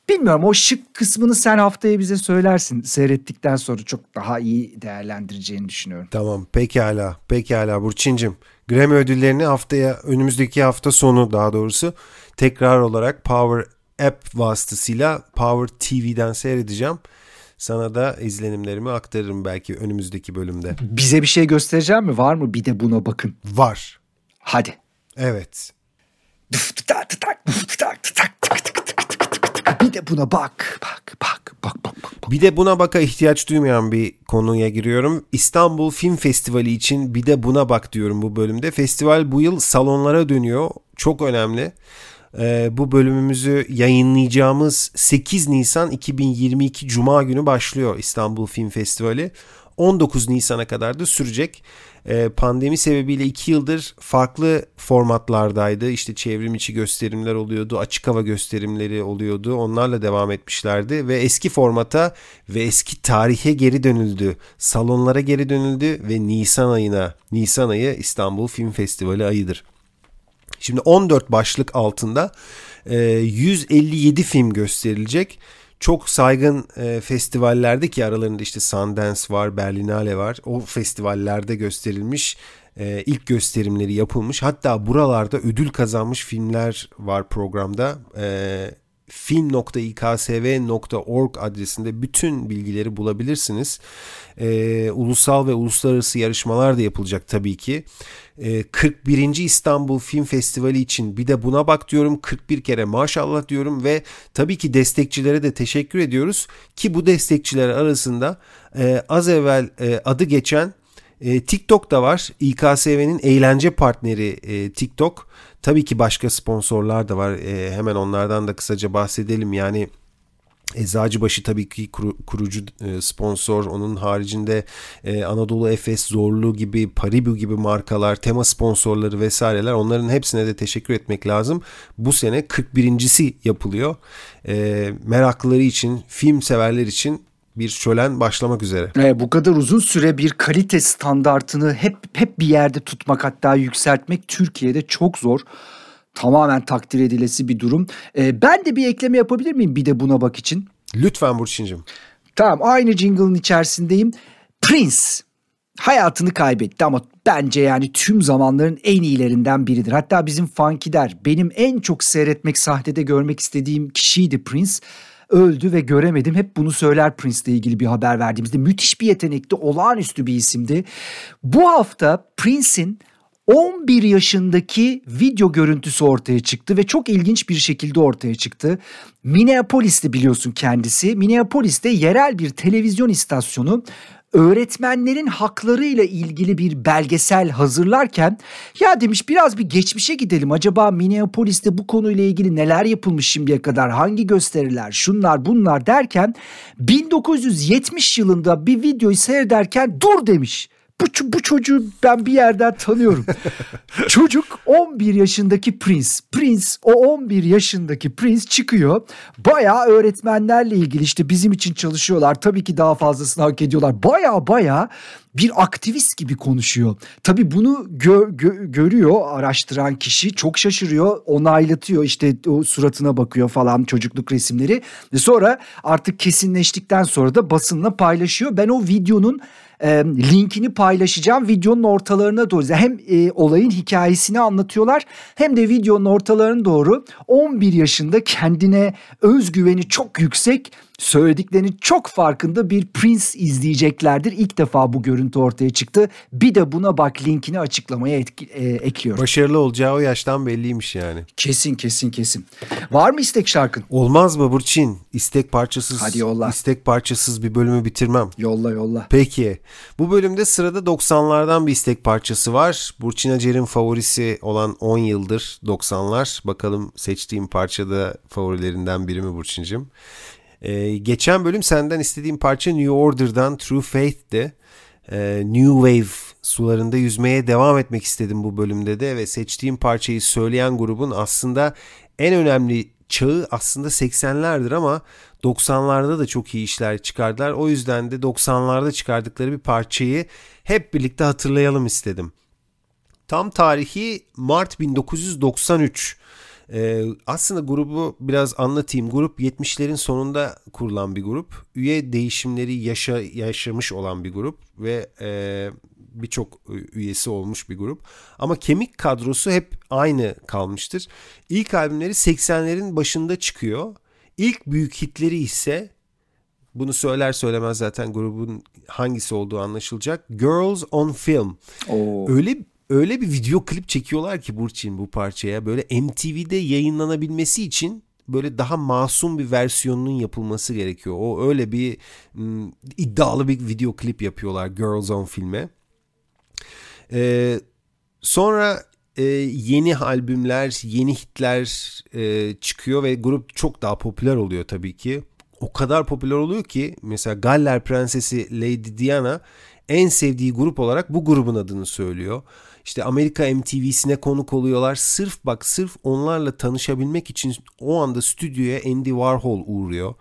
Bilmiyorum o şık kısmını sen haftaya bize söylersin. Seyrettikten sonra çok daha iyi değerlendireceğini düşünüyorum. Tamam pekala pekala Burçin'cim. Grammy ödüllerini haftaya önümüzdeki hafta sonu daha doğrusu tekrar olarak Power App vasıtasıyla Power TV'den seyredeceğim. Sana da izlenimlerimi aktarırım belki önümüzdeki bölümde. Bize bir şey göstereceğim mi? Var mı? Bir de buna bakın. Var. Hadi. Evet. Bir de buna bak. Bak, bak, bak, bak, bak. Bir de buna baka ihtiyaç duymayan bir konuya giriyorum. İstanbul Film Festivali için bir de buna bak diyorum bu bölümde. Festival bu yıl salonlara dönüyor. Çok önemli. Ee, bu bölümümüzü yayınlayacağımız 8 Nisan 2022 Cuma günü başlıyor İstanbul Film Festivali. 19 Nisan'a kadar da sürecek. Ee, pandemi sebebiyle 2 yıldır farklı formatlardaydı. İşte çevrim içi gösterimler oluyordu, açık hava gösterimleri oluyordu. Onlarla devam etmişlerdi ve eski formata ve eski tarihe geri dönüldü. Salonlara geri dönüldü ve Nisan ayına, Nisan ayı İstanbul Film Festivali ayıdır. Şimdi 14 başlık altında 157 e, film gösterilecek. Çok saygın e, festivallerde ki aralarında işte Sundance var, Berlinale var. O festivallerde gösterilmiş e, ilk gösterimleri yapılmış. Hatta buralarda ödül kazanmış filmler var programda. E, film.iksv.org adresinde bütün bilgileri bulabilirsiniz. E, ulusal ve uluslararası yarışmalar da yapılacak tabii ki. E, 41. İstanbul Film Festivali için bir de buna bak diyorum. 41 kere maşallah diyorum ve tabii ki destekçilere de teşekkür ediyoruz ki bu destekçiler arasında e, az evvel e, adı geçen e, TikTok da var. İKSV'nin eğlence partneri e, TikTok. Tabii ki başka sponsorlar da var. E, hemen onlardan da kısaca bahsedelim. Yani Eczacıbaşı tabii ki kurucu e, sponsor. Onun haricinde e, Anadolu Efes, Zorlu gibi, Paribu gibi markalar, tema sponsorları vesaireler. Onların hepsine de teşekkür etmek lazım. Bu sene 41.si yapılıyor. E, meraklıları için, film severler için bir şölen başlamak üzere. E, bu kadar uzun süre bir kalite standartını hep hep bir yerde tutmak hatta yükseltmek Türkiye'de çok zor. Tamamen takdir edilesi bir durum. E, ben de bir ekleme yapabilir miyim bir de buna bak için? Lütfen Burçin'cim. Tamam aynı jingle'ın içerisindeyim. Prince hayatını kaybetti ama bence yani tüm zamanların en iyilerinden biridir. Hatta bizim Funkider benim en çok seyretmek sahnede görmek istediğim kişiydi Prince öldü ve göremedim. Hep bunu söyler Prince'le ilgili bir haber verdiğimizde. Müthiş bir yetenekti, olağanüstü bir isimdi. Bu hafta Prince'in 11 yaşındaki video görüntüsü ortaya çıktı ve çok ilginç bir şekilde ortaya çıktı. Minneapolis'te biliyorsun kendisi. Minneapolis'te yerel bir televizyon istasyonu öğretmenlerin haklarıyla ilgili bir belgesel hazırlarken ya demiş biraz bir geçmişe gidelim. Acaba Minneapolis'te bu konuyla ilgili neler yapılmış şimdiye kadar? Hangi gösteriler? Şunlar bunlar derken 1970 yılında bir videoyu seyrederken dur demiş bu, bu çocuğu ben bir yerden tanıyorum. Çocuk 11 yaşındaki Prince. Prince o 11 yaşındaki Prince çıkıyor. Bayağı öğretmenlerle ilgili işte bizim için çalışıyorlar. Tabii ki daha fazlasını hak ediyorlar. Bayağı bayağı bir aktivist gibi konuşuyor. Tabii bunu gö- gö- görüyor araştıran kişi çok şaşırıyor onaylatıyor işte o suratına bakıyor falan çocukluk resimleri ve sonra artık kesinleştikten sonra da basınla paylaşıyor. Ben o videonun e, linkini paylaşacağım videonun ortalarına doğru. Hem e, olayın hikayesini anlatıyorlar hem de videonun ortalarına doğru 11 yaşında kendine özgüveni çok yüksek söylediklerinin çok farkında bir Prince izleyeceklerdir. İlk defa bu görüntü ortaya çıktı. Bir de buna bak linkini açıklamaya etki, e, ekliyorum. Başarılı olacağı o yaştan belliymiş yani. Kesin kesin kesin. Var mı istek şarkın? Olmaz mı Burçin? İstek parçasız. Hadi yolla. İstek parçasız bir bölümü bitirmem. Yolla yolla. Peki. Bu bölümde sırada 90'lardan bir istek parçası var. Burçin Acer'in favorisi olan 10 yıldır 90'lar. Bakalım seçtiğim parçada favorilerinden biri mi Burçin'cim? Ee, geçen bölüm senden istediğim parça New Order'dan True Faith'ti. Ee, New Wave sularında yüzmeye devam etmek istedim bu bölümde de ve seçtiğim parçayı söyleyen grubun aslında en önemli çağı aslında 80'lerdir ama 90'larda da çok iyi işler çıkardılar. O yüzden de 90'larda çıkardıkları bir parçayı hep birlikte hatırlayalım istedim. Tam tarihi Mart 1993. Ee, aslında grubu biraz anlatayım. Grup 70'lerin sonunda kurulan bir grup. Üye değişimleri yaşa, yaşamış olan bir grup ve e, birçok üyesi olmuş bir grup. Ama kemik kadrosu hep aynı kalmıştır. İlk albümleri 80'lerin başında çıkıyor. İlk büyük hitleri ise bunu söyler söylemez zaten grubun hangisi olduğu anlaşılacak. Girls on Film. Oo. Öyle öyle bir video klip çekiyorlar ki Burçin bu parçaya böyle MTV'de yayınlanabilmesi için böyle daha masum bir versiyonunun yapılması gerekiyor. O öyle bir ım, iddialı bir video klip yapıyorlar Girls on filme. Ee, sonra e, yeni albümler, yeni hitler e, çıkıyor ve grup çok daha popüler oluyor tabii ki. O kadar popüler oluyor ki mesela Galler Prensesi Lady Diana en sevdiği grup olarak bu grubun adını söylüyor. İşte Amerika MTV'sine konuk oluyorlar. Sırf bak sırf onlarla tanışabilmek için o anda stüdyoya Andy Warhol uğruyor.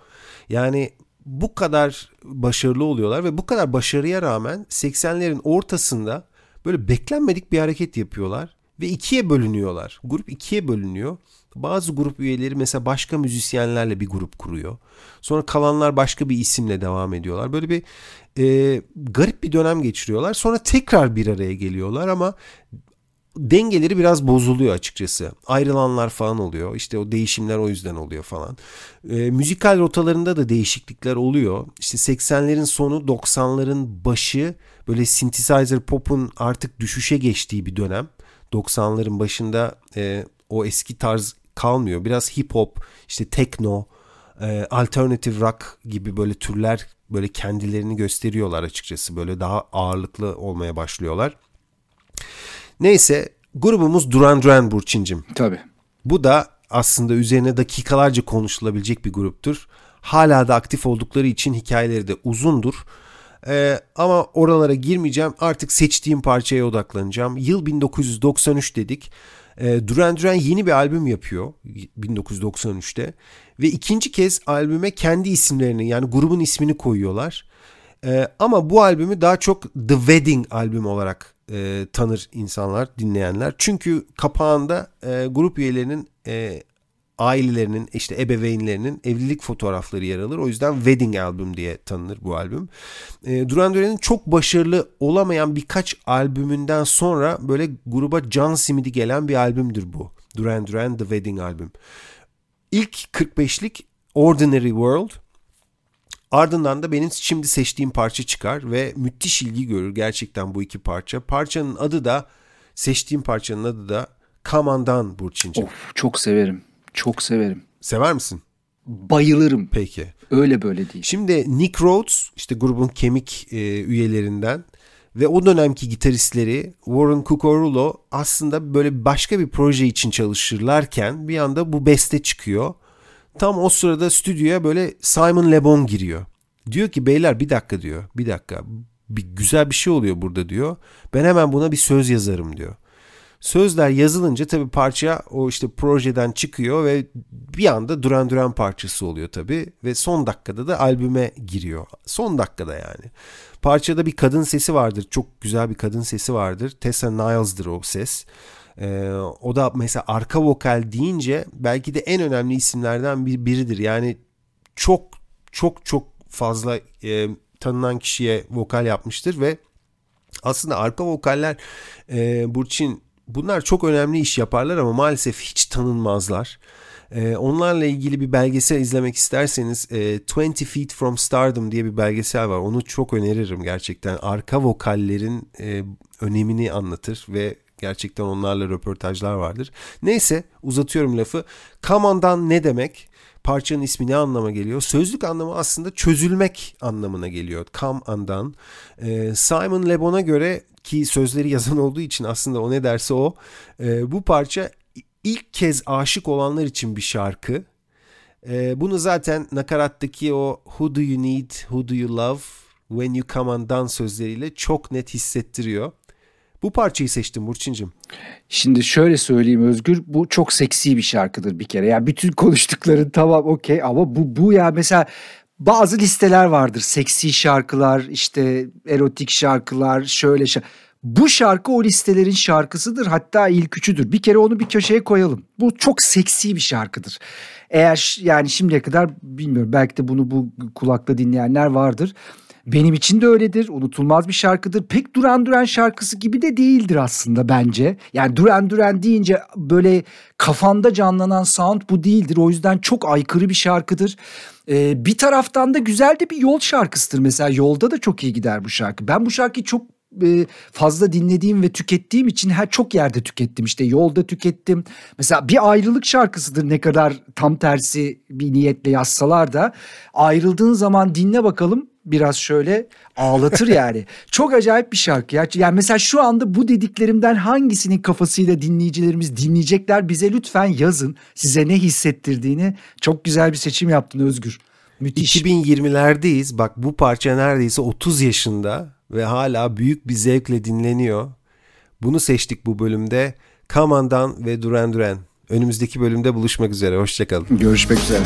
Yani bu kadar başarılı oluyorlar ve bu kadar başarıya rağmen 80'lerin ortasında böyle beklenmedik bir hareket yapıyorlar ve ikiye bölünüyorlar. Grup ikiye bölünüyor. Bazı grup üyeleri mesela başka müzisyenlerle bir grup kuruyor. Sonra kalanlar başka bir isimle devam ediyorlar. Böyle bir e, garip bir dönem geçiriyorlar. Sonra tekrar bir araya geliyorlar ama dengeleri biraz bozuluyor açıkçası. Ayrılanlar falan oluyor. İşte o değişimler o yüzden oluyor falan. E, müzikal rotalarında da değişiklikler oluyor. İşte 80'lerin sonu 90'ların başı böyle synthesizer pop'un artık düşüşe geçtiği bir dönem. 90'ların başında e, o eski tarz kalmıyor. Biraz hip hop, işte techno, e, alternative rock gibi böyle türler böyle kendilerini gösteriyorlar açıkçası. Böyle daha ağırlıklı olmaya başlıyorlar. Neyse grubumuz Duran Duran Burçincim. Tabii. Bu da aslında üzerine dakikalarca konuşulabilecek bir gruptur. Hala da aktif oldukları için hikayeleri de uzundur. Ee, ama oralara girmeyeceğim. Artık seçtiğim parçaya odaklanacağım. Yıl 1993 dedik. Ee, Duran Duran yeni bir albüm yapıyor 1993'te. Ve ikinci kez albüme kendi isimlerini yani grubun ismini koyuyorlar. Ee, ama bu albümü daha çok The Wedding albüm olarak e, tanır insanlar, dinleyenler. Çünkü kapağında e, grup üyelerinin e, ailelerinin işte ebeveynlerinin evlilik fotoğrafları yer alır. O yüzden Wedding Album diye tanınır bu albüm. E, Duran Duran'ın çok başarılı olamayan birkaç albümünden sonra böyle gruba can simidi gelen bir albümdür bu. Duran Duran The Wedding Album. İlk 45'lik Ordinary World Ardından da benim şimdi seçtiğim parça çıkar ve müthiş ilgi görür gerçekten bu iki parça. Parçanın adı da seçtiğim parçanın adı da Kamandan Burçinci. Of çok severim. Çok severim. Sever misin? Bayılırım. Peki. Öyle böyle değil. Şimdi Nick Rhodes işte grubun kemik e, üyelerinden ve o dönemki gitaristleri Warren Cucurulo aslında böyle başka bir proje için çalışırlarken bir anda bu beste çıkıyor. Tam o sırada stüdyoya böyle Simon Le Bon giriyor. Diyor ki beyler bir dakika diyor. Bir dakika. Bir güzel bir şey oluyor burada diyor. Ben hemen buna bir söz yazarım diyor. Sözler yazılınca tabii parça o işte projeden çıkıyor ve bir anda Duran Duran parçası oluyor tabii ve son dakikada da albüme giriyor. Son dakikada yani. Parçada bir kadın sesi vardır. Çok güzel bir kadın sesi vardır. Tessa Niles'dır o ses. Ee, o da mesela arka vokal deyince belki de en önemli isimlerden bir, biridir. Yani çok çok çok fazla e, tanınan kişiye vokal yapmıştır ve aslında arka vokaller e, Burçin bunlar çok önemli iş yaparlar ama maalesef hiç tanınmazlar. E, onlarla ilgili bir belgesel izlemek isterseniz e, 20 Feet From Stardom diye bir belgesel var. Onu çok öneririm gerçekten. Arka vokallerin e, önemini anlatır ve Gerçekten onlarla röportajlar vardır. Neyse uzatıyorum lafı. Kamandan ne demek? Parçanın ismi ne anlama geliyor? Sözlük anlamı aslında çözülmek anlamına geliyor. Come undone. Ee, Simon Le Bon'a göre ki sözleri yazan olduğu için aslında o ne derse o. E, bu parça ilk kez aşık olanlar için bir şarkı. E, bunu zaten nakarattaki o Who do you need, who do you love, when you come undone sözleriyle çok net hissettiriyor. Bu parçayı seçtim Burçin'cim. Şimdi şöyle söyleyeyim Özgür bu çok seksi bir şarkıdır bir kere. Yani bütün konuştukların tamam okey ama bu bu ya mesela bazı listeler vardır. Seksi şarkılar, işte erotik şarkılar, şöyle şarkı. Bu şarkı o listelerin şarkısıdır. Hatta ilk üçüdür. Bir kere onu bir köşeye koyalım. Bu çok seksi bir şarkıdır. Eğer yani şimdiye kadar bilmiyorum belki de bunu bu kulakla dinleyenler vardır. Benim için de öyledir. Unutulmaz bir şarkıdır. Pek Duran Duran şarkısı gibi de değildir aslında bence. Yani Duran Duran deyince böyle kafanda canlanan sound bu değildir. O yüzden çok aykırı bir şarkıdır. Ee, bir taraftan da güzel de bir yol şarkısıdır. Mesela yolda da çok iyi gider bu şarkı. Ben bu şarkıyı çok e, fazla dinlediğim ve tükettiğim için her çok yerde tükettim işte yolda tükettim. Mesela bir ayrılık şarkısıdır ne kadar tam tersi bir niyetle yazsalar da ayrıldığın zaman dinle bakalım biraz şöyle ağlatır yani. Çok acayip bir şarkı ya. Yani mesela şu anda bu dediklerimden hangisinin kafasıyla dinleyicilerimiz dinleyecekler bize lütfen yazın. Size ne hissettirdiğini çok güzel bir seçim yaptın Özgür. Müthiş. 2020'lerdeyiz. Bak bu parça neredeyse 30 yaşında ve hala büyük bir zevkle dinleniyor. Bunu seçtik bu bölümde. Kamandan ve Duran Duran. Önümüzdeki bölümde buluşmak üzere. Hoşçakalın. Görüşmek üzere.